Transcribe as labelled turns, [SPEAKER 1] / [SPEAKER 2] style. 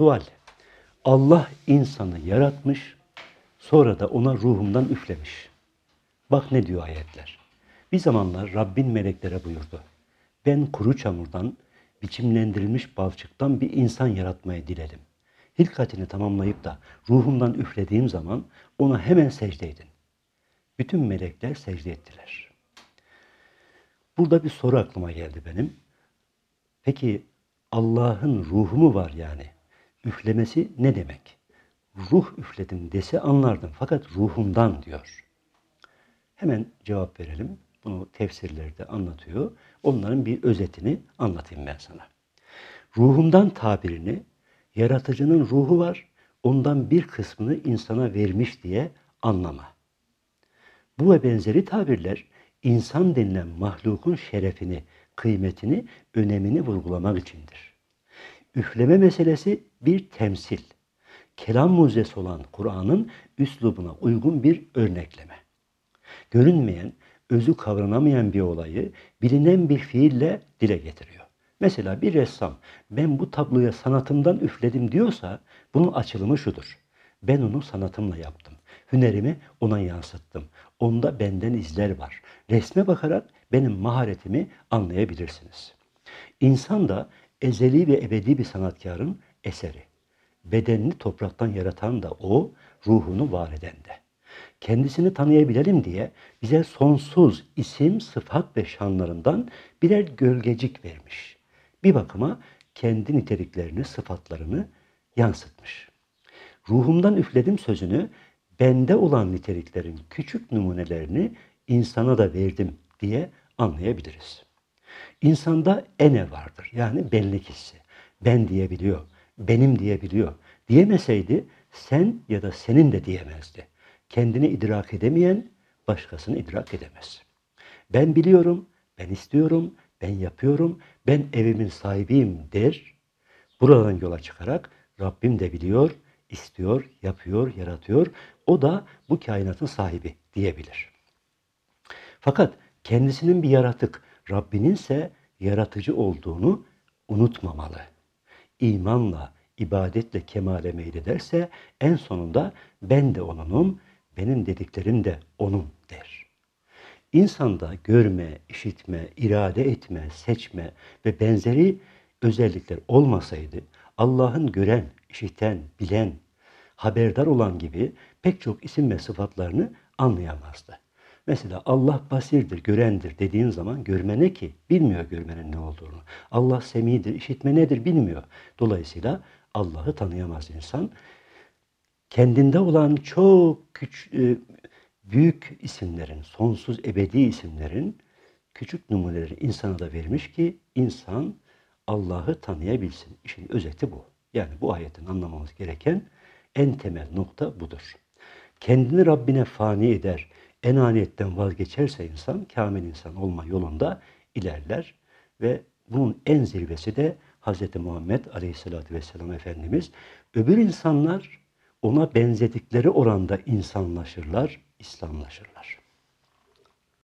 [SPEAKER 1] Sual. Allah insanı yaratmış, sonra da ona ruhumdan üflemiş. Bak ne diyor ayetler. Bir zamanlar Rabbin meleklere buyurdu. Ben kuru çamurdan, biçimlendirilmiş balçıktan bir insan yaratmayı diledim. Hilkatini tamamlayıp da ruhumdan üflediğim zaman ona hemen secde edin. Bütün melekler secde ettiler. Burada bir soru aklıma geldi benim. Peki Allah'ın ruhu mu var yani? Üflemesi ne demek? Ruh üfledim dese anlardım fakat ruhumdan diyor. Hemen cevap verelim. Bunu tefsirlerde anlatıyor. Onların bir özetini anlatayım ben sana. Ruhumdan tabirini yaratıcının ruhu var, ondan bir kısmını insana vermiş diye anlama. Bu ve benzeri tabirler insan denilen mahlukun şerefini, kıymetini, önemini vurgulamak içindir. Üfleme meselesi bir temsil. Kelam mucizesi olan Kur'an'ın üslubuna uygun bir örnekleme. Görünmeyen, özü kavranamayan bir olayı bilinen bir fiille dile getiriyor. Mesela bir ressam ben bu tabloya sanatımdan üfledim diyorsa bunun açılımı şudur. Ben onu sanatımla yaptım. Hünerimi ona yansıttım. Onda benden izler var. Resme bakarak benim maharetimi anlayabilirsiniz. İnsan da ezeli ve ebedi bir sanatkarın eseri. Bedenini topraktan yaratan da o, ruhunu var eden de. Kendisini tanıyabilelim diye bize sonsuz isim, sıfat ve şanlarından birer gölgecik vermiş. Bir bakıma kendi niteliklerini, sıfatlarını yansıtmış. Ruhumdan üfledim sözünü bende olan niteliklerin küçük numunelerini insana da verdim diye anlayabiliriz. İnsanda ene vardır. Yani benlik hissi. Ben diyebiliyor. Benim diyebiliyor. Diyemeseydi sen ya da senin de diyemezdi. Kendini idrak edemeyen başkasını idrak edemez. Ben biliyorum, ben istiyorum, ben yapıyorum, ben evimin sahibiyim der. Buradan yola çıkarak Rabbim de biliyor, istiyor, yapıyor, yaratıyor. O da bu kainatın sahibi diyebilir. Fakat kendisinin bir yaratık, Rabbinin ise yaratıcı olduğunu unutmamalı. İmanla, ibadetle kemale meylederse en sonunda ben de onunum, benim dediklerim de onun der. İnsanda görme, işitme, irade etme, seçme ve benzeri özellikler olmasaydı Allah'ın gören, işiten, bilen, haberdar olan gibi pek çok isim ve sıfatlarını anlayamazdı. Mesela Allah basirdir, görendir dediğin zaman görme ne ki? Bilmiyor görmenin ne olduğunu. Allah semidir, işitme nedir bilmiyor. Dolayısıyla Allah'ı tanıyamaz insan. Kendinde olan çok küçük, e, büyük isimlerin, sonsuz ebedi isimlerin küçük numuneleri insana da vermiş ki insan Allah'ı tanıyabilsin. İşin özeti bu. Yani bu ayetin anlamamız gereken en temel nokta budur. Kendini Rabbine fani eder, enaniyetten vazgeçerse insan, kamil insan olma yolunda ilerler ve bunun en zirvesi de Hz. Muhammed Aleyhisselatü Vesselam Efendimiz. Öbür insanlar ona benzedikleri oranda insanlaşırlar, İslamlaşırlar.